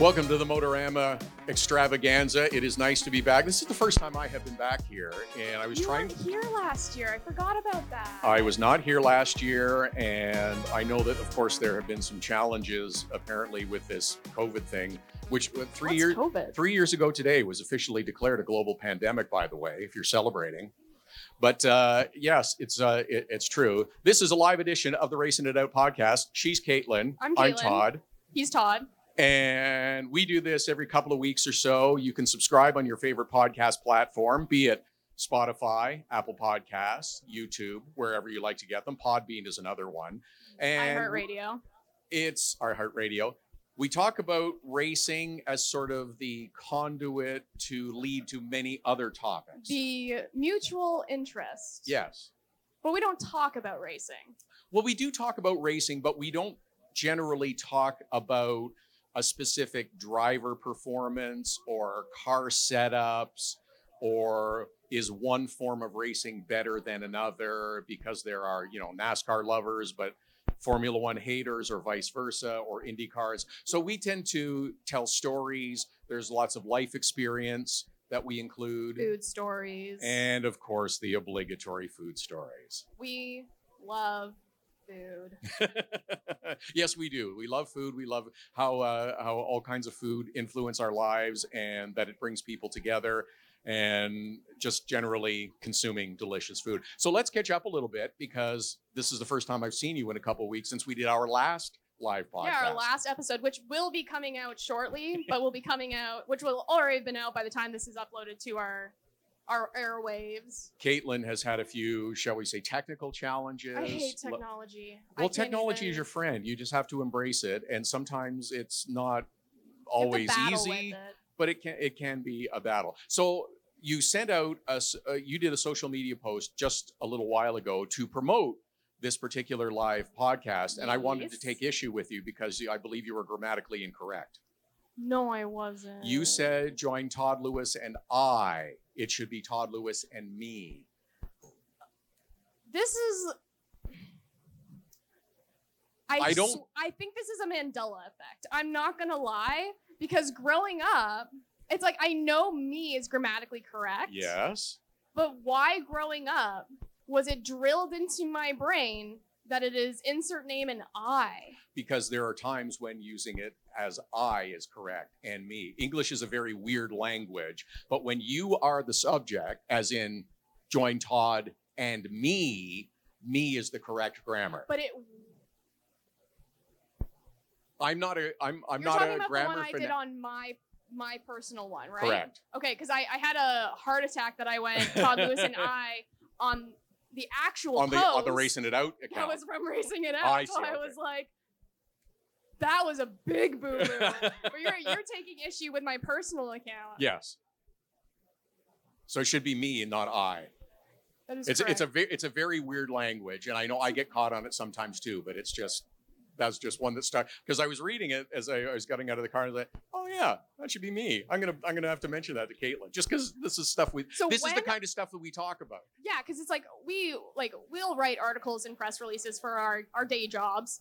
Welcome to the Motorama extravaganza. It is nice to be back. This is the first time I have been back here, and I was you trying. weren't here last year. I forgot about that. I was not here last year, and I know that, of course, there have been some challenges apparently with this COVID thing, which uh, three What's years COVID? three years ago today was officially declared a global pandemic. By the way, if you're celebrating. But uh, yes, it's uh, it- it's true. This is a live edition of the Racing It Out podcast. She's Caitlin. I'm I'm Todd. He's Todd. And we do this every couple of weeks or so. You can subscribe on your favorite podcast platform, be it Spotify, Apple Podcasts, YouTube, wherever you like to get them. Podbean is another one. And iHeartRadio. it's our heart radio. We talk about racing as sort of the conduit to lead to many other topics. The mutual interest. yes. But we don't talk about racing. Well, we do talk about racing, but we don't generally talk about a specific driver performance or car setups or is one form of racing better than another because there are, you know, NASCAR lovers, but Formula One haters or vice versa or Indy cars. So we tend to tell stories. There's lots of life experience that we include. Food stories. And of course, the obligatory food stories. we love food. yes, we do. We love food. We love how uh, how all kinds of food influence our lives, and that it brings people together, and just generally consuming delicious food. So let's catch up a little bit because this is the first time I've seen you in a couple of weeks since we did our last live podcast. Yeah, our last episode, which will be coming out shortly, but will be coming out, which will already have been out by the time this is uploaded to our our airwaves. Caitlin has had a few, shall we say, technical challenges. I hate technology. Well, can't technology is your friend. You just have to embrace it, and sometimes it's not you have to always easy. it. but it can it can be a battle. So you sent out a uh, you did a social media post just a little while ago to promote this particular live podcast and I wanted to take issue with you because I believe you were grammatically incorrect. No, I wasn't. You said join Todd Lewis and I. It should be Todd Lewis and me. this is I, I don't- sw- I think this is a Mandela effect. I'm not gonna lie, because growing up, it's like I know me is grammatically correct. Yes. But why growing up was it drilled into my brain that it is insert name and I? Because there are times when using it as I is correct and me. English is a very weird language, but when you are the subject, as in join Todd and me, me is the correct grammar. But it I'm not a I'm I'm you're not talking a about the grammar one I fana- did on my my personal one, right? Correct. Okay, because I, I had a heart attack that I went Todd Lewis and I on the actual on the on the racing it out That was from racing it out. I so see, I okay. was like, that was a big boo boo. you're you're taking issue with my personal account. yes. So it should be me and not I. that is It's it's a ve- it's a very weird language, and I know I get caught on it sometimes too. But it's just that's just one that stuck because I was reading it as I, I was getting out of the car and I was like, oh yeah, that should be me. I'm gonna I'm gonna have to mention that to Caitlin just because this is stuff we So this is the when- kind of stuff that we talk about. yeah, because it's like we like we'll write articles and press releases for our our day jobs.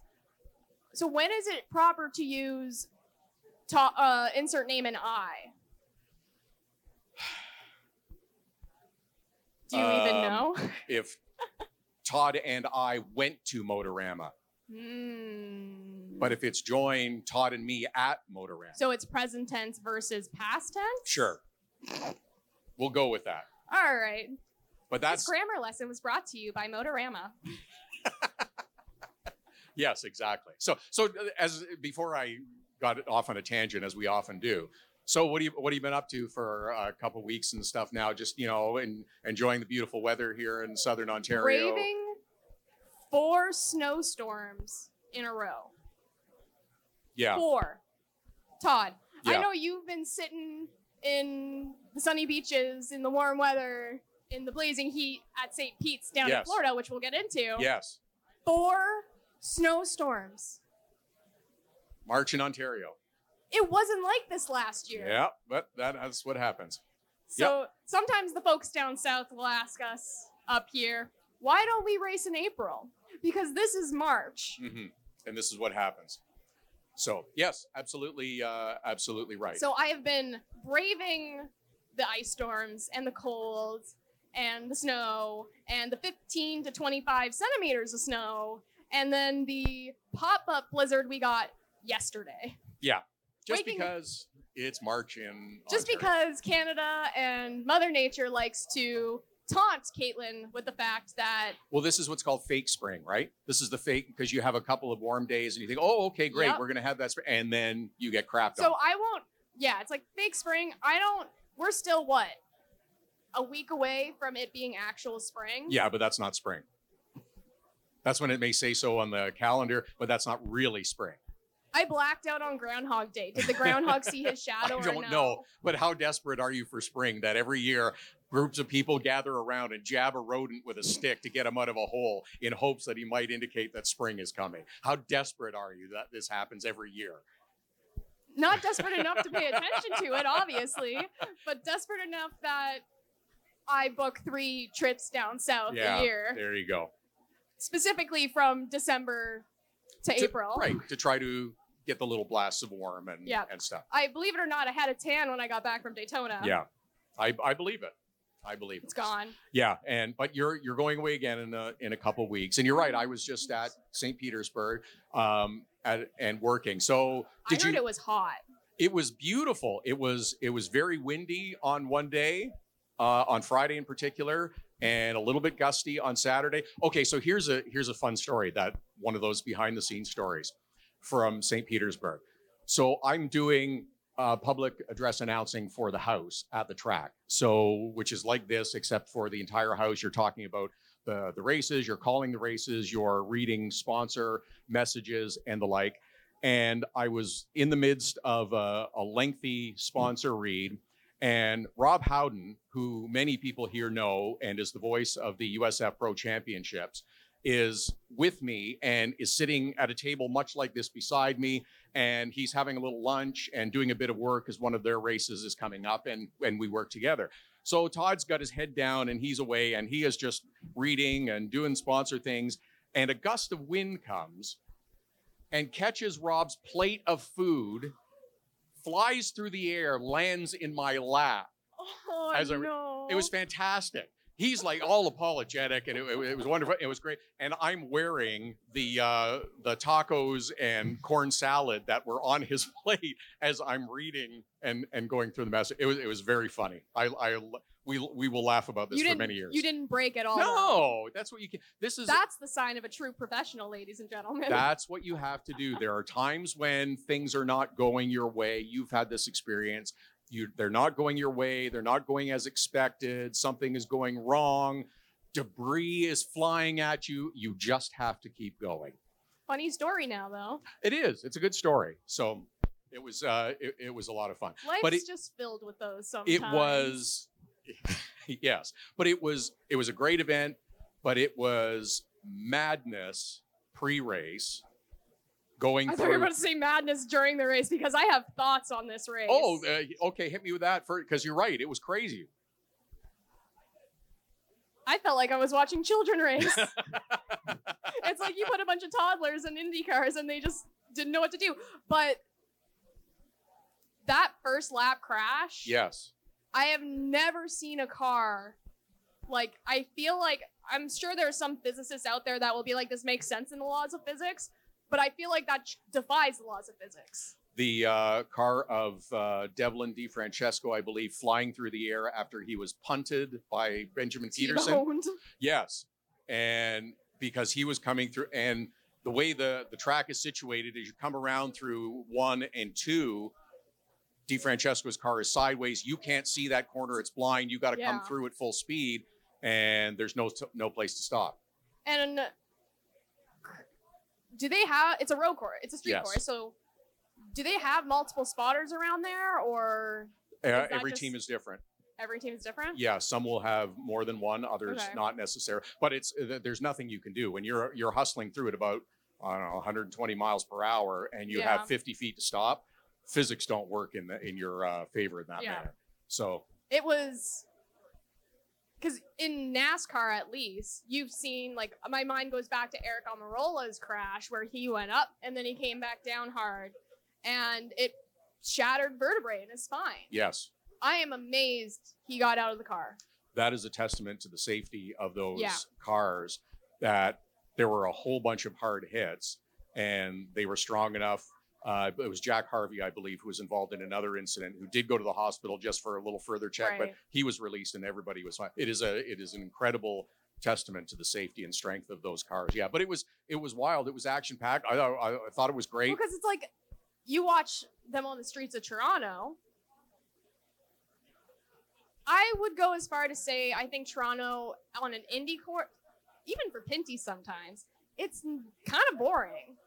So when is it proper to use uh, insert name and I? Do you even Um, know? If Todd and I went to Motorama, Hmm. but if it's join Todd and me at Motorama, so it's present tense versus past tense. sure, we'll go with that. All right. But This that's grammar lesson was brought to you by Motorama. Yes, exactly. So, so uh, as before I got off on a tangent, as we often do. So, what do you what have you been up to for a couple weeks and stuff now? Just you know, and enjoying the beautiful weather here in southern Ontario. Braving four snowstorms in a row. Yeah, Four. Todd, yeah. I know you've been sitting in the sunny beaches, in the warm weather, in the blazing heat at St. Pete's down in Florida, which we'll get into. yes, Four snowstorms. March in Ontario. It wasn't like this last year. Yeah, but that, that's what happens. So sometimes the folks down south will ask us up here, why don't we race in April? Because this is March. hmm And this is what happens. So yes, absolutely, uh, absolutely right. So I have been braving the ice storms and the cold and the snow and the 15 to 25 centimeters of snow and then the pop-up blizzard we got yesterday. yeah, just waking- because it's March in Just Ontario. because Canada and Mother Nature likes to taunt Caitlin with the fact that Well, this is what's called fake spring, right? This is the fake because you have a couple of warm days and you think, oh, okay, great, Yep. we're gonna have that spring, and then you get crapped so on. I won't yeah, it's like fake spring. I don't we're still what? A week away from it being actual spring. Yeah, but that's not spring. That's when it may say so on the calendar, but that's not really spring. I blacked out on Groundhog Day. Did the groundhog see his shadow I don't no? know. But how desperate are you for spring that every year groups of people gather around and jab a rodent with a stick to get him out of a hole in hopes that he might indicate that spring is coming? How desperate are you that this happens every year? Not desperate enough to pay attention to it, obviously, but desperate enough that I book three trips down south yeah, a year, there you go. Specifically from December to, To- April. right? To try to get the little blasts of warm and Yeah. and stuff. I believe it or not, I had a tan when I got back from Daytona. Yeah, I I believe it. I believe It's it. gone. Yeah, and but you're you're going away again in a in a couple weeks, and you're right. I was just at St. Petersburg, um, at, and working. So did I heard you? it was hot. It was beautiful. It was it was very windy on one day, uh, on Friday in particular, and a little bit gusty on Saturday. Okay, so here's a here's a fun story that one of those behind the scenes stories from St. Petersburg. So I'm doing uh, public address announcing for the house at the track. So which is like this, except for the entire house. You're talking about the the races. You're calling the races. You're reading sponsor messages and the like and I was in the midst of a, a lengthy sponsor read. And Rob Howden, who many people here know and is the voice of the USF Pro Championships, is with me and is sitting at a table much like this beside me. And he's having a little lunch and doing a bit of work as one of their races is coming up, and, and we work together. So Todd's got his head down and he's away and he is just reading and doing sponsor things. And a gust of wind comes and catches Rob's plate of food, flies through the air, lands in my lap. Oh I no! It was fantastic. He's like all apologetic, and it, it- it was wonderful. It was great, and I'm wearing the uh, the tacos and corn salad that were on his plate as I'm reading and and going through the message. It was it was very funny. I, I we we will laugh about this for many years. You didn't break at all. No, that's what you can. This is That's the sign of a true professional, ladies and gentlemen. That's what you have to do. There are times when things are not going your way. You've had this experience. You, they're not going your way. They're not going as expected. Something is going wrong. Debris is flying at you. You just have to keep going. Funny story now, though. It is. It's a good story. So it was. Uh, it, it was a lot of fun. Life's But it- just filled with those sometimes. It was. yes, but it was. It was a great event. But it was madness pre-race. Going I thought you were about to say madness during the race because I have thoughts on this race. Oh, uh, okay. Hit me with that for because you're right. It was crazy. I felt like I was watching children race. it's like you put a bunch of toddlers in Indy cars and they just didn't know what to do. But that first lap crash, Yes. I have never seen a car like I feel like I'm sure there are some physicists out there that will be like this makes sense in the laws of physics, but I feel like that defies the laws of physics. The uh, car of uh, Devlin DiFrancesco, I believe, flying through the air after he was punted by Benjamin Pedersen. T-boned. Yes, and because he was coming through, and the way the the track is situated is you come around through one and two. DiFrancesco's car is sideways. You can't see that corner; it's blind. You got to come through at full speed, and there's no no place to stop. And do they have? It's a road course. It's a street Yes. course. So, do they have multiple spotters around there, or Uh, every just- team is different. every team is different? Yeah, some will have more than one, others Okay. not necessary. But it's there's nothing you can do when you're you're hustling through it about I don't know 120 miles per hour and you Yeah. have 50 feet to stop. Physics don't work in the in your uh, favor in that Yeah. manner. So It was because in NASCAR, at least, you've seen like my mind goes back to Eric Almirola's crash where he went up and then he came back down hard. and it shattered vertebrae in his spine. Yes. I am amazed he got out of the car. That is a testament to the safety of those Yeah. cars that there were a whole bunch of hard hits and they were strong enough. Uh, it was Jack Harvey, I believe, who was involved in another incident who did go to the hospital just for a little further check, but he was released and everybody was fine. It is a it is an incredible testament to the safety and strength of those cars. Yeah, but it was it was wild. It was action packed. I, I I thought it was great. Because it's like you watch them on the streets of Toronto. I would go as far to say I think Toronto on an indie court, even for Pinty sometimes, it's kind of boring.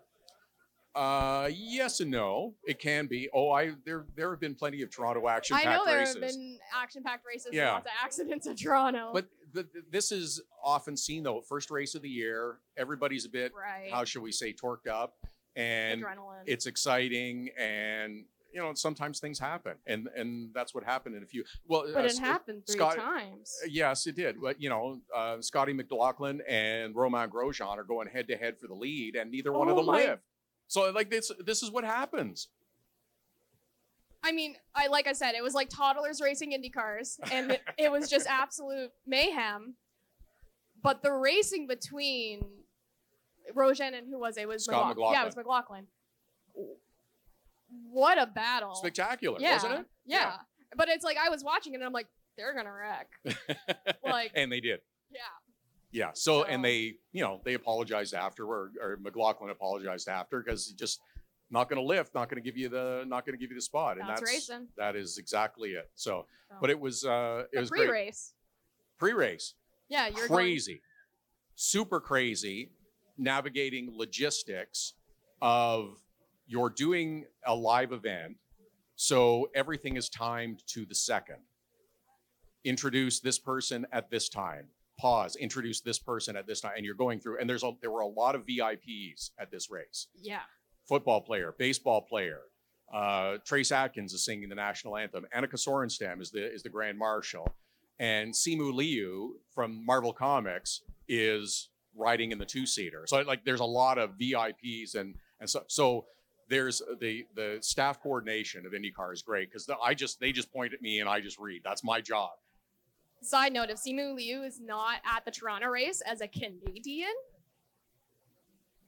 Uh, yes and no. It can be. Oh, I there there have been plenty of Toronto action I know there races. have been action-packed races Yeah. lots of accidents in Toronto. But the, the- this is often seen though. First race of the year, everybody's a bit right, how should we say torqued up, and adrenaline. it's exciting, and you know sometimes things happen, and and that's what happened in a few. Well, but uh, it happened three Scott- times. uh, Yes, it did. But you know, uh, Scotty McLaughlin and Romain Grosjean are going head to head for the lead, and neither one of Oh them lived. So like this, this is what happens. I mean, I like I said, it was like toddlers racing Indy cars, and it, it was just absolute mayhem. But the racing between Grosjean and who was it? it was Scott McLaughlin. Yeah, it was McLaughlin. What a battle! Spectacular, yeah, wasn't it? Yeah. but it's like I was watching it, and I'm like, they're gonna wreck. Like- and they did. Yeah, Yeah. So, and they, you know, they apologized after, or, or McLaughlin apologized after because he just not going to lift, not going to give you the, not going to give you the spot, and that's, that's racing. that is exactly it. So, but it was, uh, it The was great. pre-race. Pre-race, Yeah, you're going- crazy, super crazy, navigating logistics of you're doing a live event, so everything is timed to the second. Introduce this person at this time. Pause. Introduce this person at this time, and you're going through. And there's a there were a lot of VIPs at this race. yeah. Football player, baseball player. Uh, Trace Atkins is singing the national anthem. Annika Sorenstam is the is the grand marshal, and Simu Liu from Marvel Comics is riding in the two seater. So like, there's a lot of VIPs and and so so there's the the staff coordination of IndyCar is great because I just they just point at me and I just read. That's my job. Side note: If Simu Liu is not at the Toronto race as a Canadian,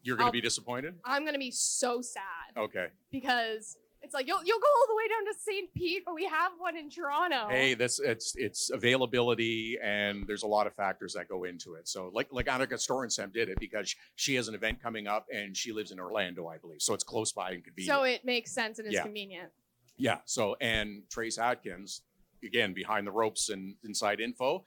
You're going to be disappointed. I'm gonna be so sad Okay. because it's like you'll you'll go all the way down to St. Pete, but we have one in Toronto. Hey, that's it's it's availability and there's a lot of factors that go into it. So like like Annika Sorenstam did it because she has an event coming up and she lives in Orlando, I believe. So it's close by and convenient. so it makes sense and it's Yeah. convenient. yeah. So and Trace Atkins, again behind the ropes and inside info,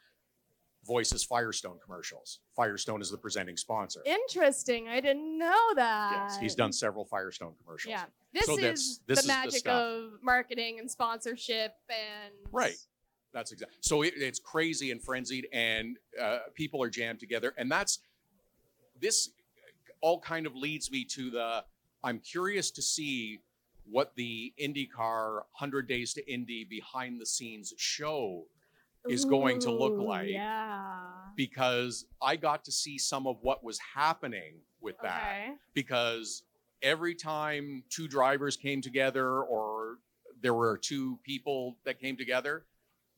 voices Firestone commercials. Firestone is the presenting sponsor. Interesting. I didn't know that. yes, he's done several Firestone commercials. Yeah. This So is this the is magic stuff. of marketing and sponsorship and Right. That's exactly. So it, it's crazy and frenzied, and uh, people are jammed together, and that's this all kind of leads me to the. I'm curious to see what the IndyCar 100 Days to Indy behind the scenes show is going to look Ooh, like. Yeah. because I got to see some of what was happening with that Okay. because every time two drivers came together or there were two people that came together,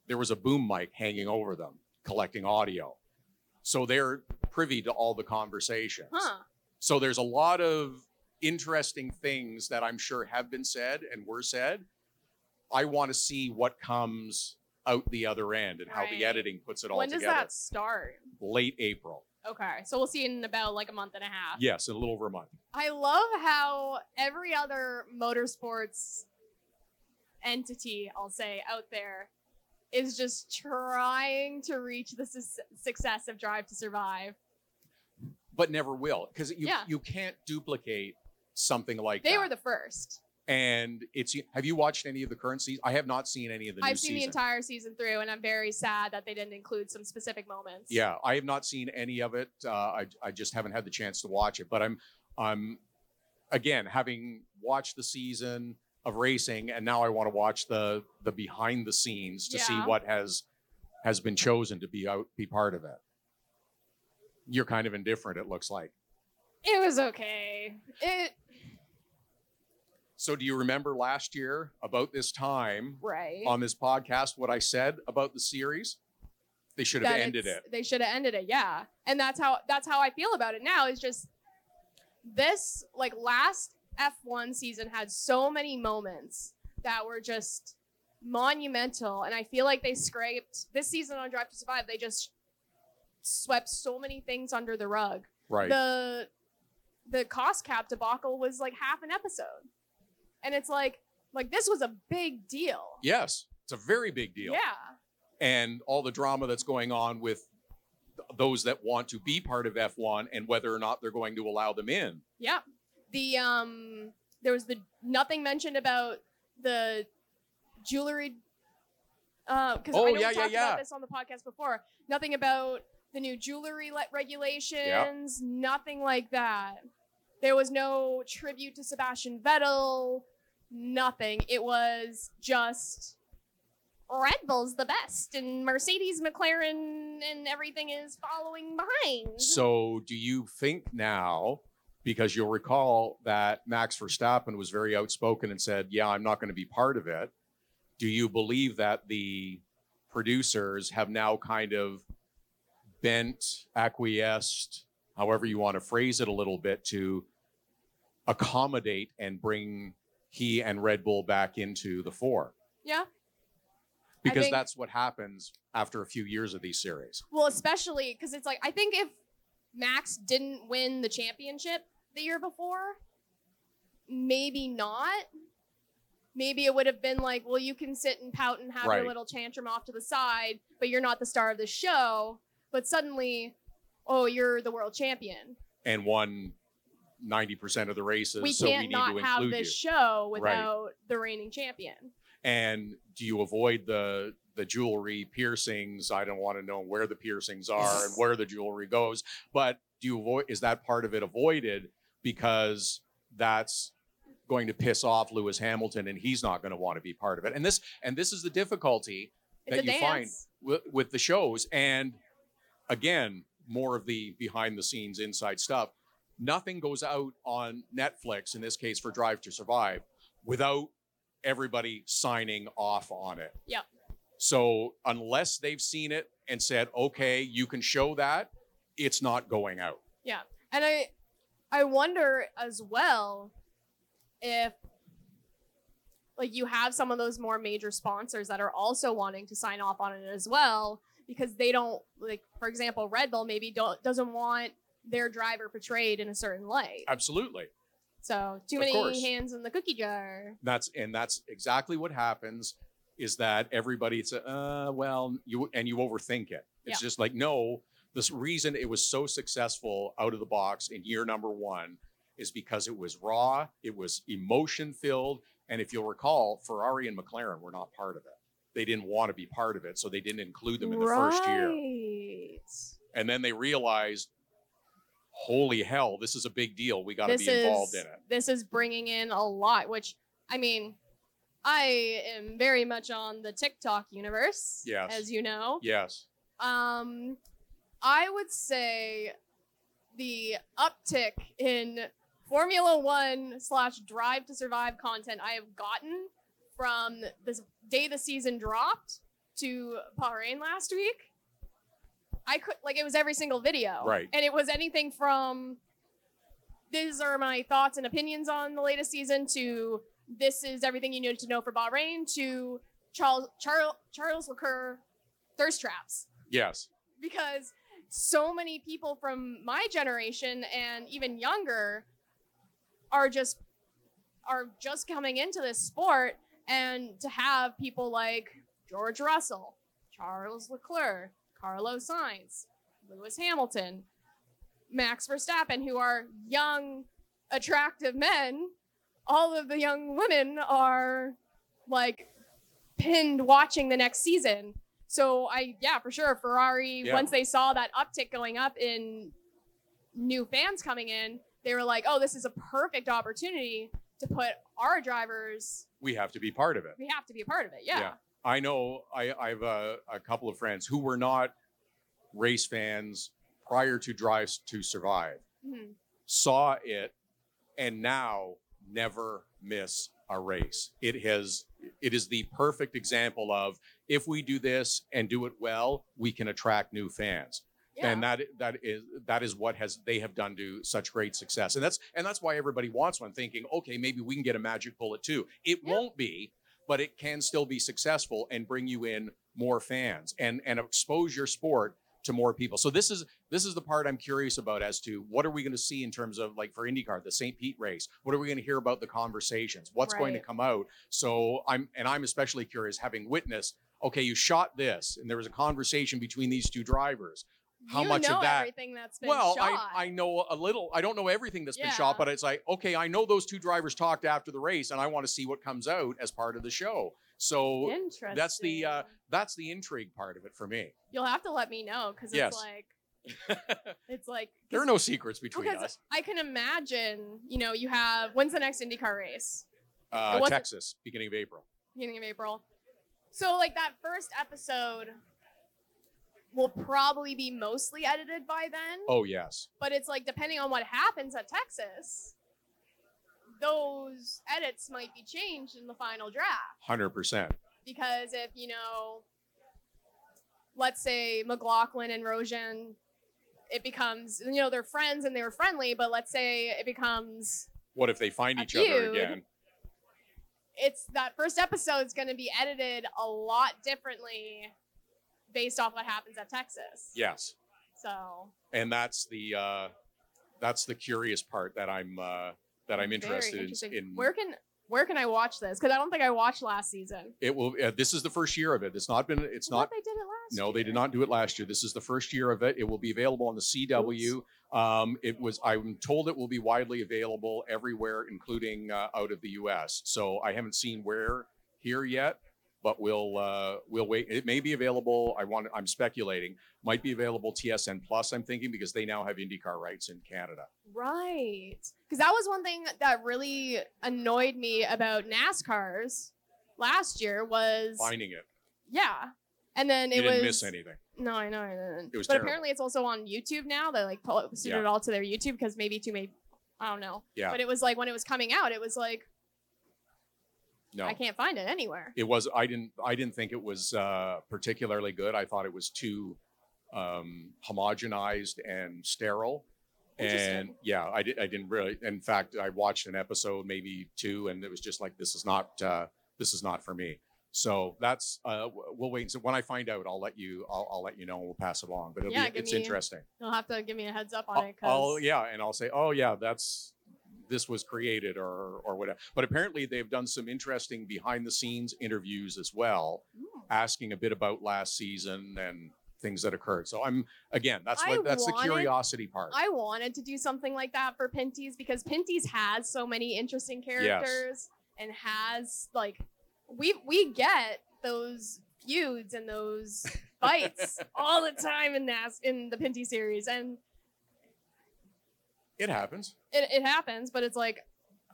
there was a boom mic hanging over them collecting audio. So they're privy to all the conversations. Huh. So there's a lot of interesting things that I'm sure have been said and were said. I want to see what comes out the other end and how the editing puts it all together. When does that start? Late April. Okay. So we'll see in about like a month and a half. Yes, in a little over a month. I love how every other motorsports entity, I'll say, out there is just trying to reach the su- success of Drive to Survive. But never will. Because you Yeah. you can't duplicate something like They that. were the first. and it's have you watched any of the current season? I have not seen any of the I've seen the entire season through, and I'm very sad that they didn't include some specific moments. Yeah, I have not seen any of it. Uh, I I just haven't had the chance to watch it. But I'm I'm again having watched the season of racing, and now I want to watch the the behind the scenes to see what has has been chosen to be out be part of it. You're kind of indifferent. It looks like. It was okay. It So do you remember last year about this time Right. on this podcast what I said about the series? They should have that ended it. They should have ended it, yeah. And that's how that's how I feel about it now. Is just this like last F1 season had so many moments that were just monumental, and I feel like they scraped this season on Drive to Survive. They just swept so many things under the rug. Right. The the cost cap debacle was like half an episode, and it's like like this was a big deal. yes. It's a very big deal. Yeah. And all the drama that's going on with those that want to be part of F1 and whether or not they're going to allow them in. Yeah. The um there was the nothing mentioned about the jewelry uh cuz Oh, I know yeah, we yeah, talked yeah. about this on the podcast before. Nothing about the new jewelry le- regulations, nothing like that. There was no tribute to Sebastian Vettel, nothing. It was just Red Bull's the best and Mercedes, McLaren and everything is following behind. So, do you think now, because you'll recall that Max Verstappen was very outspoken and said, Yeah, I'm not going to be part of it. Do you believe that the producers have now kind of bent, acquiesced, however you want to phrase it a little bit, to accommodate and bring he and Red Bull back into the fore? yeah. Because think- that's what happens after a few years of these series. Well, especially because it's like I think if Max didn't win the championship the year before, maybe not. Maybe it would have been like, well, you can sit and pout and have Right. your little tantrum off to the side, but you're not the star of the show. But suddenly, oh, you're the world champion. and won 90% of the races. we so we can't need not to have include this you. show Right. without the reigning champion. And do you avoid the the jewelry piercings? I don't want to know where the piercings are and where the jewelry goes. But do you avoid is that part of it avoided because that's going to piss off Lewis Hamilton and he's not going to want to be part of it. And this and this is the difficulty It's that you dance. find with, with the shows and again more of the behind the scenes inside stuff nothing goes out on netflix in this case for drive to survive without everybody signing off on it Yeah. so unless they've seen it and said okay you can show that it's not going out Yeah. And I I wonder as well if like you have some of those more major sponsors that are also wanting to sign off on it as well because they don't like for example Red Bull maybe don't doesn't want their driver portrayed in a certain light. absolutely. So too many hands in the cookie jar. that's and that's exactly what happens is that everybody it's uh well you and you overthink it. It's just like no this reason it was so successful out of the box in year number one is because it was raw it was emotion filled and if you'll recall ferrari and mclaren were not part of it they didn't want to be part of it so they didn't include them in the first year Right. and then they realized holy hell this is a big deal we got to be involved is in it this is bringing in a lot which i mean i am very much on the tiktok universe Yes. as you know yes um i would say the uptick in formula one slash drive to survive content i have gotten from the day the season dropped to bahrain last week i could like it was every single video. Right. and it was anything from these are my thoughts and opinions on the latest season to this is everything you need to know for Bahrain to Charles Charles Charles Leclerc thirst traps. Yes. Because so many people from my generation and even younger are just are just coming into this sport and to have people like George Russell, Charles Leclerc, Carlos Sainz, Lewis Hamilton, Max Verstappen who are young attractive men, all of the young women are like pinned watching the next season. So I yeah, for sure Ferrari Yeah. once they saw that uptick going up in new fans coming in, they were like, "Oh, this is a perfect opportunity to put our drivers we have to be part of it we have to be a part of it." Yeah. Yeah. I know I, I have a, a couple of friends who were not race fans prior to Drives to Survive, Mhm. saw it, and now never miss a race. It has it is the perfect example of if we do this and do it well, we can attract new fans. Yeah. And that that is that is what has they have done to such great success. And that's and that's why everybody wants one thinking, okay, maybe we can get a magic bullet too. It Yeah. won't be, but it can still be successful and bring you in more fans and and expose your sport to more people. So this is this is the part I'm curious about as to what are we going to see in terms of like for IndyCar, the St. Pete race. What are we going to hear about the conversations? What's going to come out? So I'm and I'm especially curious having witnessed. Okay, you shot this, and there was a conversation between these two drivers. How you much of that- everything that's been Well, shot. I, I know a little. I don't know everything that's been shot, but it's like, okay, I know those two drivers talked after the race, and I want to see what comes out as part of the show. So that's the, uh, that's the intrigue part of it for me. You'll have to let me know because Yes. it's like it's like there are no secrets between us. I can imagine. You know, you have when's the next IndyCar race? Uh, Texas, beginning of April. Beginning of April. So like that first episode will probably be mostly edited by then. Oh yes, But it's like depending on what happens at Texas, those edits might be changed in the final draft. hundred percent. Because if, you know, let's say McLaughlin and Grosjean, it becomes, you know, they're friends and they were friendly, but let's say it becomes, What if they find each other again? it's that first episode is going to be edited a lot differently based off what happens at Texas. Yes, So, and that's the uh, that's the curious part that I'm uh, that I'm interested in-. Where can where can I watch this? Because I don't think I watched last season. It will. Uh, this is the first year of it. It's not been. It's I not. they did it last. No, year. they did not do it last year. This is the first year of it. It will be available on the CW. Um, it was. I'm told it will be widely available everywhere, including uh, out of the U.S. So I haven't seen where here yet, but we'll uh, we'll wait. It may be available. I want. I'm speculating. Might be available TSN Plus. I'm thinking because they now have IndyCar rights in Canada. Right. Because that was one thing that really annoyed me about NASCAR's last year was Finding it, yeah. And then it was didn't miss anything. no, I know, I didn't. It was but terrible. apparently it's also on YouTube now. They like posted Yeah. it all to their YouTube because maybe too maybe I don't know. Yeah. But it was like when it was coming out, it was like No, I can't find it anywhere. it was i didn't i didn't think it was uh particularly good i thought it was too um homogenized and sterile and yeah i did i didn't really in fact i watched an episode maybe two and it was just like this is not uh this is not for me so that's uh we'll wait and see. when i find out i'll let you i'll, I'll let you know and we'll pass it along but it'll Yeah, be it's me- interesting You'll have to give me a heads up on I'll, it. Cause I'll- yeah and i'll say oh yeah that's this was created or or whatever but apparently they've done some interesting behind the scenes interviews as well Ooh. asking a bit about last season and things that occurred. So I'm again, that's I what that's the curiosity part. I wanted to do something like that for Pinty's because Pinty's has so many interesting characters and has like we we get those feuds and those fights all the time in Nas in the Pinty series and it happens. it, it happens but it's like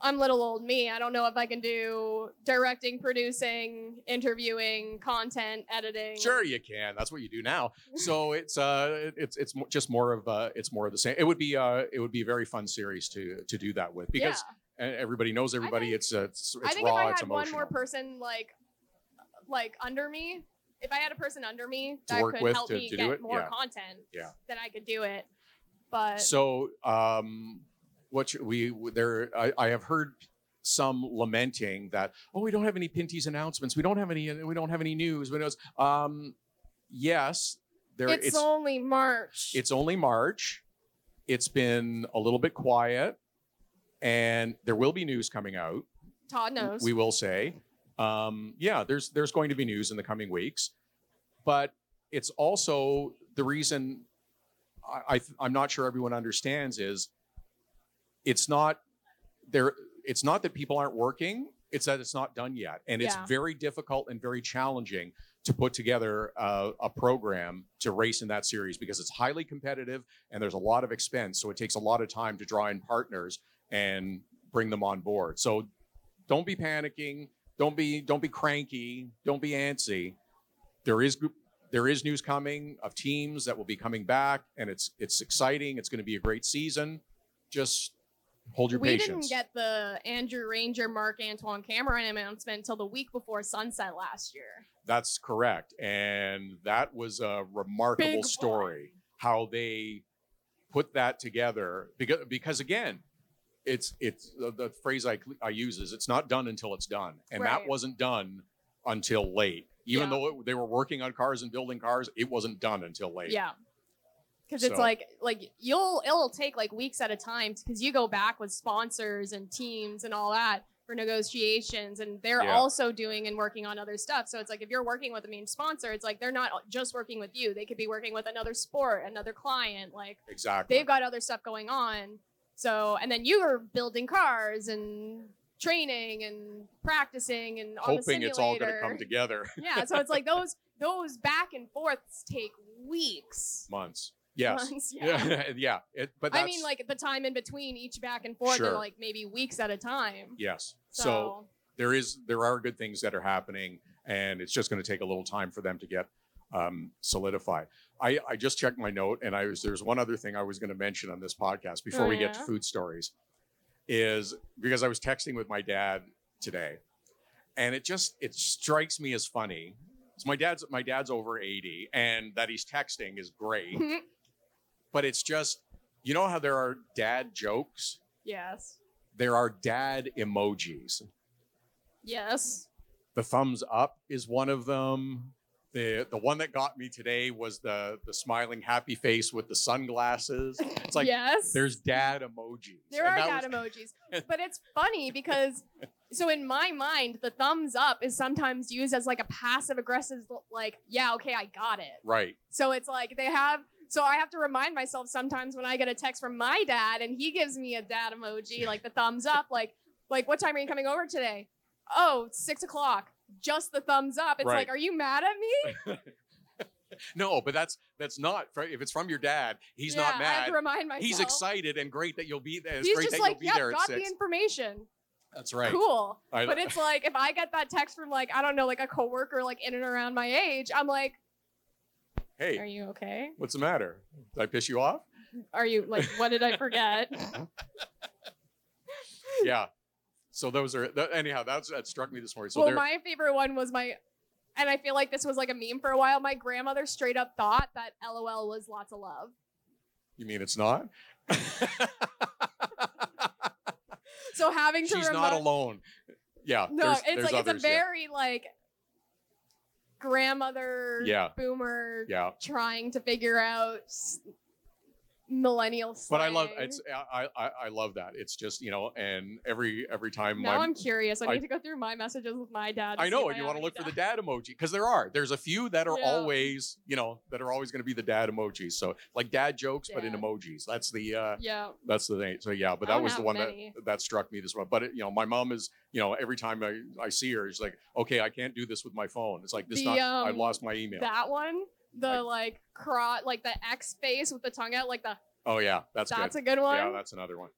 I'm little old me. I don't know if I can do directing, producing, interviewing, content, editing. Sure, you can. That's what you do now. So it's uh, it's it's just more of uh, it's more of the same. It would be uh, it would be a very fun series to to do that with because yeah. everybody knows everybody. think- it's uh, it's, it's I think raw. if I it's had one more person like like under me, if I had a person under me that could help to- me to get more Yeah. content, Yeah. then I could do it. But So um, what we there I, I have heard some lamenting that oh we don't have any Pinty's announcements. We don't have any we don't have any news. We knows um, yes there it's, only March. It's only March. It's been a little bit quiet, and there will be news coming out. Todd knows. We will say, um, yeah, there's there's going to be news in the coming weeks, but it's also the reason I, I I'm not sure everyone understands is it's not there. It's not that people aren't working. It's that it's not done yet, and it's Yeah. very difficult and very challenging to put together a, a program to race in that series because it's highly competitive and there's a lot of expense. So it takes a lot of time to draw in partners and bring them on board. So don't be panicking. Don't be don't be cranky. Don't be antsy. There is group- there is news coming of teams that will be coming back, and it's it's exciting. It's going to be a great season. Just Hold your we patience. didn't get the Andrew Ranger Marc Antoine Camirand announcement until the week before sunset last year. That's correct. And that was a remarkable Big boy. story how they put that together because because again, it's it's the, the phrase I I use is it's not done until it's done. And that wasn't done until late. Even Yeah. though it, they were working on cars and building cars, it wasn't done until late. Yeah. Cause it's like like you'll it'll take like weeks at a time because you go back with sponsors and teams and all that for negotiations and they're Yeah. also doing and working on other stuff. So it's like if you're working with a main sponsor, it's like they're not just working with you. They could be working with another sport, another client. Like Exactly. they've got other stuff going on. So and then you're building cars and training and practicing and on the hoping it's all going to come together Yeah, so it's like those those back and forths take weeks. months. Yes. Months, yeah. Yeah. yeah. It, but I mean, like the time in between each back and forth, Sure. are like maybe weeks at a time. yes. So, so there is there are good things that are happening and it's just going to take a little time for them to get um, solidified I, I just checked my note and i was there's one other thing i was going to mention on this podcast before Oh, we get to food stories is because i was texting with my dad today and it just it strikes me as funny. So my dad's my dad's over 80 and that he's texting is great. But it's just you know how there are dad jokes? Yes, there are dad emojis. Yes, the thumbs up is one of them. The the one that got me today was the the smiling happy face with the sunglasses. It's like yes. there's dad emojis. there And are dad was- emojis, but it's funny because so in my mind, the thumbs up is sometimes used as like a passive aggressive, like yeah, okay, I got it. Right. So it's like they have. So I have to remind myself sometimes when I get a text from my dad and he gives me a dad emoji, like the thumbs up, like like what time are you coming over today? Oh, six o'clock. Just the thumbs up. It's Right. like, are you mad at me? No, but that's that's not if it's from your dad, he's Yeah, not I have mad. to remind myself. He's excited and great that you'll be there. It's He's great just that like, you'll be at got the information. That's right. Cool. I- But it's like if I get that text from like I don't know, like a coworker like in and around my age, I'm like, Hey, are you okay? what's the matter? Did I piss you off? Are you like what did I forget? yeah. So those are th- anyhow. That's that struck me this morning. So well, my favorite one was my, and I feel like this was like a meme for a while. My grandmother straight up thought that LOL was lots of love. you mean it's not? So having to She's remind, not alone. Yeah. no, there's- it's there's like others, it's a very like grandmother, Yeah. boomer, yeah. yeah. trying to figure out millennial. But I love it's I, I I love that. It's just you know, and every every time Now my I'm curious. I I- need to go through my messages with my dad. I know, and you want to look for the dad- dad emoji because there are. There's a few that are Yeah. always, you know, that are always going to be the dad emojis. So like dad jokes, but in emojis. That's the uh Yeah. that's the thing. So yeah, but that was the one many. that that struck me this one. But it, you know, my mom is, you know, every time I, I see her, she's like, okay, I can't do this with my phone. It's like this The, not I um, lost my email. That one, the like cro like the X face with the tongue out, like the oh yeah, that's, that's, good. a good one. Yeah, that's another one.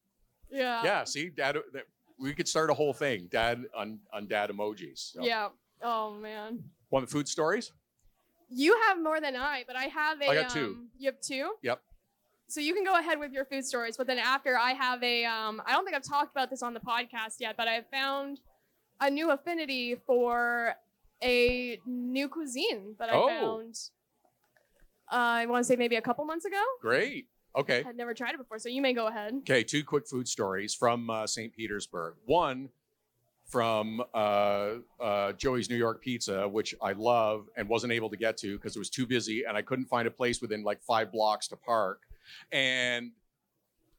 yeah. yeah, see, dad we could start a whole thing, dad on on dad emojis. So. Yeah. Oh man. Want the food stories? You have more than I, but I have a. I got two. Um, you have two. Yep. So you can go ahead with your food stories, but then after I have a. Um, I don't think I've talked about this on the podcast yet, but I found a new affinity for a new cuisine that I Oh. found. Uh, I want to say maybe a couple months ago. Great. Okay. I'd never tried it before, so you may go ahead. Okay, two quick food stories from uh, St. Petersburg. One from uh, uh, Joey's New York Pizza, which I love and wasn't able to get to because it was too busy and I couldn't find a place within like five blocks to park. And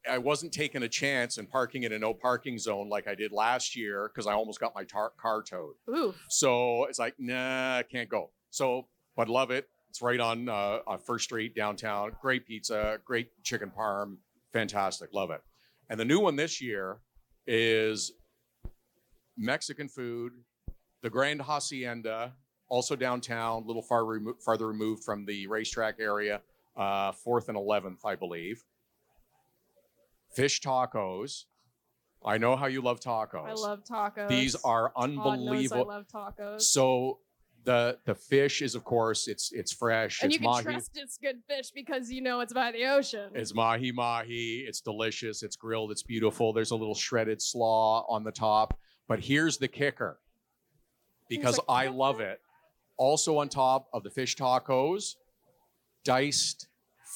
I wasn't taking a chance and parking in a no parking zone like I did last year because I almost got my tar- car towed. Ooh. So it's like, nah, I can't go. So, but love it. It's right on uh, on First Street downtown. Great pizza, great chicken parm, fantastic. Love it. And the new one this year is Mexican food, the Grand Hacienda, also downtown, a little far remo- farther removed from the racetrack area, uh, fourth and eleventh, I believe. Fish tacos. I know how you love tacos. I love tacos. These are Todd knows unbelievable. I love tacos. So The the fish is of course it's it's fresh. and it's you can mahi. trust it's good fish because you know it's by the ocean. It's mahi mahi. It's delicious. It's grilled. It's beautiful. There's a little shredded slaw on the top. But here's the kicker because I love it. Also, on top of the fish tacos, diced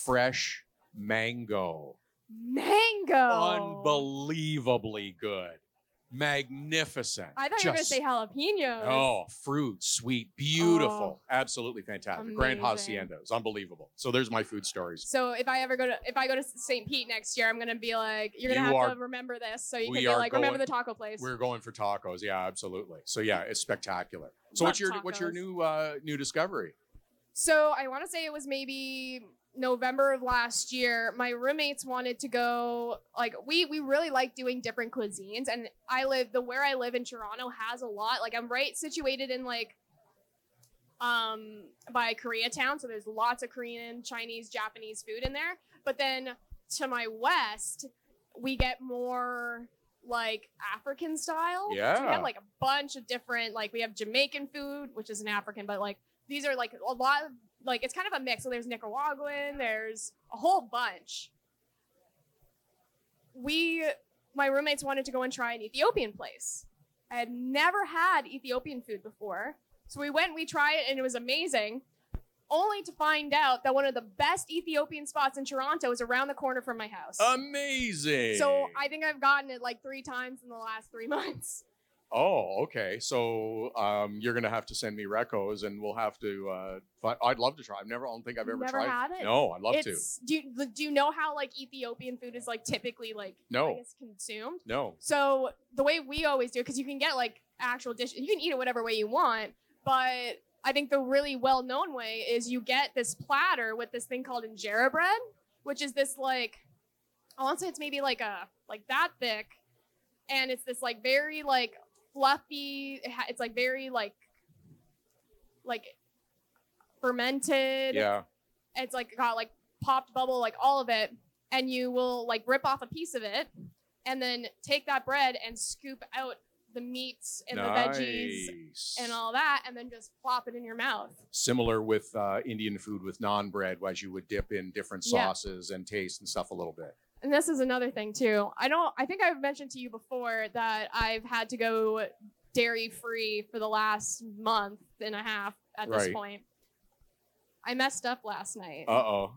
fresh mango. Mango. Unbelievably good. Magnificent. I thought you were gonna say jalapenos. Oh, fruit, sweet, beautiful, Oh. absolutely fantastic. Grand Amazing. haciendas, unbelievable. So there's my food stories. So if I ever go to if I go to St. Pete next year, I'm gonna be like, you're gonna You have are- to remember this, so you can be like, remember the taco place. We're going for tacos. Yeah, absolutely. So yeah, it's spectacular. So Love what's your what's your new uh new discovery? So I want to say it was maybe November of last year. My roommates wanted to go. Like we we really like doing different cuisines, and I live the where I live in Toronto has a lot. Like I'm right situated in like um by Koreatown, so there's lots of Korean, Chinese, Japanese food in there. But then to my west, we get more like African style. So we have like a bunch of different like we have Jamaican food, which is an African, but like these are like a lot of like it's kind of a mix. So there's Nicaraguan, there's a whole bunch. We my roommates wanted to go and try an Ethiopian place. I had never had Ethiopian food before. So we went, we tried it, and it was amazing. Only to find out that one of the best Ethiopian spots in Toronto is around the corner from my house. Amazing. So I think I've gotten it like three times in the last three months. Oh, okay. So um, you're gonna have to send me recos, and we'll have to. Uh, I'd love to try. I've never. I don't think I've ever Never tried. had it? No, I'd love to. it's do you, do you know how like Ethiopian food is like typically like I No. guess consumed? No. So the way we always do, it, because you can get like actual dishes, you can eat it whatever way you want. But I think the really well known way is you get this platter with this thing called injera bread, which is this like I want to say it's maybe like a like that thick, and it's this like very like fluffy. it ha- It's like very like like fermented Yeah. it's like got like popped bubble, like all of it, and you will like rip off a piece of it, and then take that bread and scoop out the meats and the veggies and all that, and then just plop it in your mouth. Similar with uh, Indian food with naan bread, as you would dip in different Yeah. sauces and taste and stuff a little bit. And this is another thing too. I don't. I think I've mentioned to you before that I've had to go dairy free for the last month and a half at this Right. point. I messed up last night. Uh oh.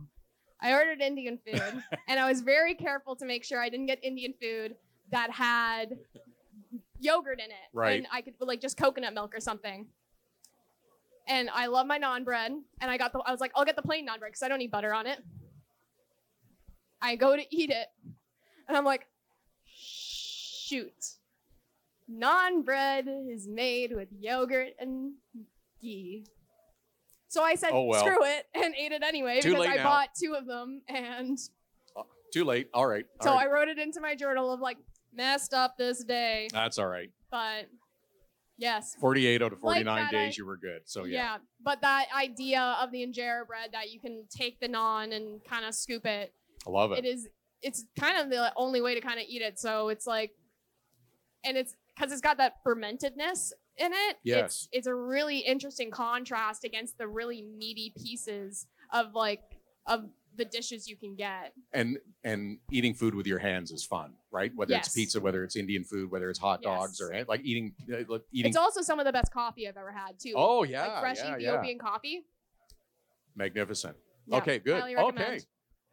I ordered Indian food, and I was very careful to make sure I didn't get Indian food that had yogurt in it, Right. And I could like just coconut milk or something. And I love my naan bread, and I got the. I was like, I'll get the plain naan bread because I don't need butter on it. I go to eat it, and I'm like, shoot, naan bread is made with yogurt and ghee. So I said, Oh, well. screw it, and ate it anyway Too because I now. bought two of them, and uh, Too late. All right. all so right. I wrote it into my journal of like messed up this day, That's all right. but yes. 48 out of 49 that, days, I- you were good. So yeah. yeah. but that idea of the injera bread that you can take the naan and kind of scoop it, I love it. it is it's kind of the only way to kind of eat it. So it's like, and it's because it's got that fermentedness in it. Yes. It's it's a really interesting contrast against the really meaty pieces of like of the dishes you can get. and and eating food with your hands is fun, right? Whether Yes. it's pizza, whether it's Indian food, whether it's hot dogs, Yes. or eh, like eating uh, like eating. It's also some of the best coffee I've ever had too. oh yeah, like fresh yeah, yeah. Ethiopian coffee. magnificent. Yeah, okay, good. Okay.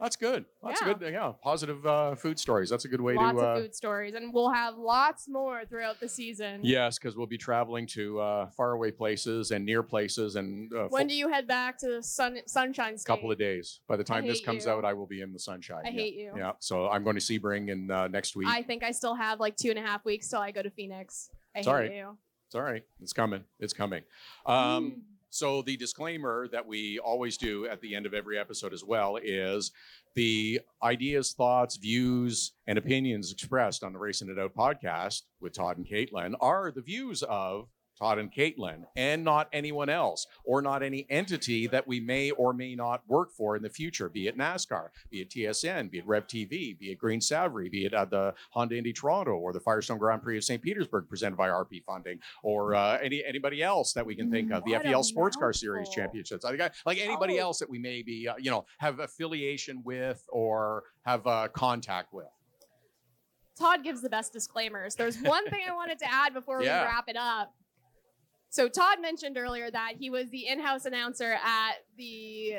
That's good. That's Yeah. good. Yeah, positive uh, food stories. That's a good way lots to. Uh, of food stories, and we'll have lots more throughout the season. Yes, because we'll be traveling to uh, faraway places and near places, and uh, When do you head back to the sun, Sunshine a State? couple of days. By the time this comes you. out, I will be in the sunshine. I yeah. hate you. Yeah, so I'm going to Sebring in uh, next week. I think I still have like two and a half weeks till I go to Phoenix. I It's hate right. you. It's all right. It's coming. It's coming. Um, Mm. So the disclaimer that we always do at the end of every episode as well is the ideas, thoughts, views, and opinions expressed on the Racing It Out podcast with Todd and Caitlin are the views of Todd and Caitlin, and not anyone else, or not any entity that we may or may not work for in the future, be it NASCAR, be it TSN, be it Rev TV, be it Green Savoree, be it uh, the Honda Indy Toronto, or the Firestone Grand Prix of St. Petersburg presented by RP Funding, or uh, any anybody else that we can think of, the What FEL Sports Car Series. Championships, like, like anybody Oh. else that we maybe uh, you know have affiliation with or have uh, contact with. Todd gives the best disclaimers. There's one thing I wanted to add before Yeah. we wrap it up. So Todd mentioned earlier that he was the in-house announcer at the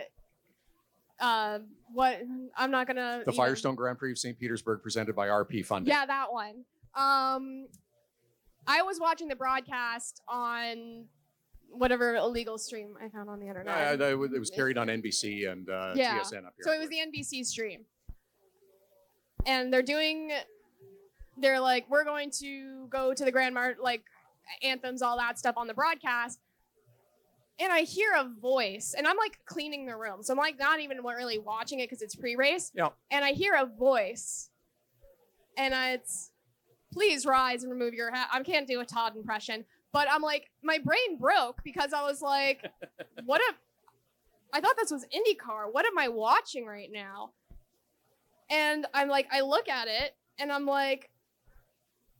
uh, what I'm not gonna The even- Firestone Grand Prix of St. Petersburg presented by RP Funding. Yeah, that one. Um, I was watching the broadcast on whatever illegal stream I found on the internet. Was- it was carried on NBC and uh, Yeah. TSN up here. So it was the NBC stream. And they're doing they're like, we're going to go to the Grand Mart like anthems, all that stuff on the broadcast. And I hear a voice, and I'm like cleaning the room. So I'm like not even really watching it because it's pre-race. Yeah. And I hear a voice. And it's please rise and remove your hat. I can't do a Todd impression. But I'm like, my brain broke because I was like, what if I thought this was IndyCar. What am I watching right now? And I'm like, I look at it and I'm like,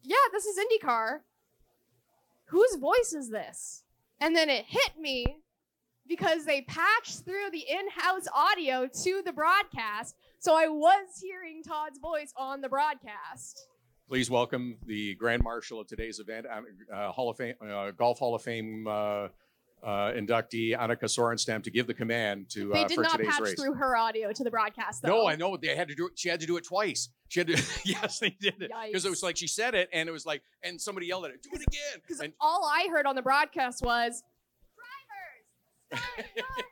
yeah, this is IndyCar. Whose voice is this? And then it hit me because they patched through the in house audio to the broadcast. So I was hearing Todd's voice on the broadcast. Please welcome the Grand Marshal of today's event, um, uh, Hall of Fame, uh, Golf Hall of Fame uh, uh, inductee Annika Sorenstam to give the command to They uh, did for not today's patch race. through her audio to the broadcast, though. No, I know they had to do it. She had to do it twice. She had to. yes, they did it because it was like she said it, and it was like, and somebody yelled at it, "Do it again!" Because all I heard on the broadcast was, drivers, start your engine.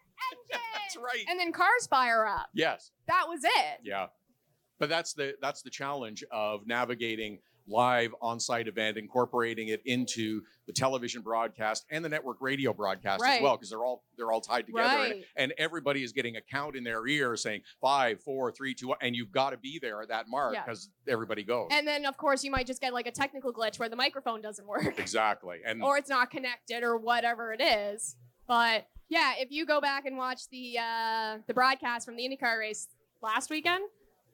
that's right. And then cars fire up. yes. That was it. Yeah. But that's the that's the challenge of navigating live on-site event, incorporating it into the television broadcast and the network radio broadcast as well, because they're all they're all tied together. And, Right. and everybody is getting a count in their ear saying five, four, three, two, one, and you've got to be there at that mark Yeah. because everybody goes. And then, of course, you might just get like a technical glitch where the microphone doesn't work exactly. And or it's not connected or whatever it is. But yeah, if you go back and watch the uh, the broadcast from the IndyCar race last weekend,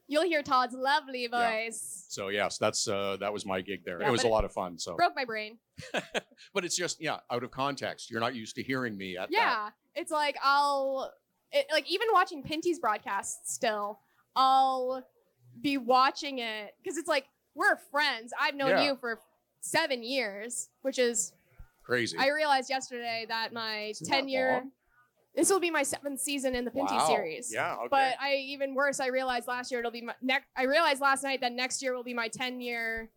you'll hear Todd's lovely Yeah. voice. so yes, that's uh that was my gig there. Yeah, it was a lot of fun. So Broke my brain. but it's just yeah, out of context. You're not used to hearing me at that. Yeah, it's like I'll it, like even watching Pinty's broadcast still, I'll be watching it because it's like we're friends. I've known Yeah. you for seven years, which is Crazy. I realized yesterday that my Isn't that ten year long? This will be my seventh season in the Pinty wow. series. Yeah, okay. But I even worse, I realized last year it'll be my next. I realized last night that next year will be my ten year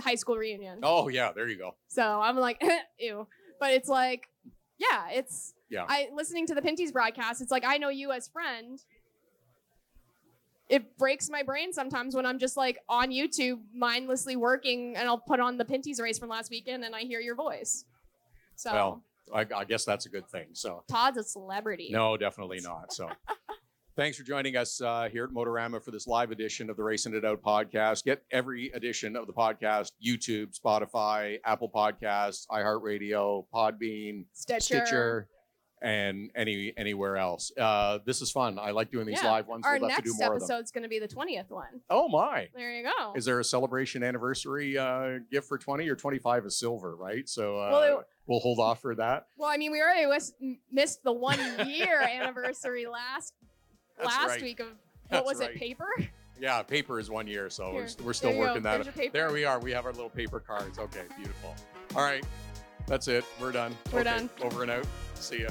high school reunion. oh yeah, there you go. So I'm like, ew. But it's like, yeah, it's Yeah. I listening to the Pinty's broadcast, it's like I know you as friend. It breaks my brain sometimes when I'm just like on YouTube mindlessly working and I'll put on the Pinty's race from last weekend and I hear your voice. So Well, I, I guess that's a good thing. So Todd's a celebrity. no, definitely not. So thanks for joining us uh, here at Motorama for this live edition of the Racing It Out podcast. Get every edition of the podcast: YouTube, Spotify, Apple Podcasts, iHeartRadio, Podbean, Stitcher. Stitcher. And any anywhere else. Uh, this is fun. I like doing these Yeah. live ones. Our we'll have to do next more of them. episode's going to be the 20th one. Oh my! There you go. Is there a celebration anniversary uh, gift for 20 or 25 is silver, right? So uh, Well, it- we'll hold off for that. well, I mean, we already was, m- missed the one year anniversary last That's last right. week of what That's was right. it? Paper. Yeah, paper is one year, so Here, we're, we're still there you go. working that. There's your paper. There we are. We have our little paper cards. Okay, beautiful. All right, that's it. We're done. We're Okay, done. Over and out. See ya.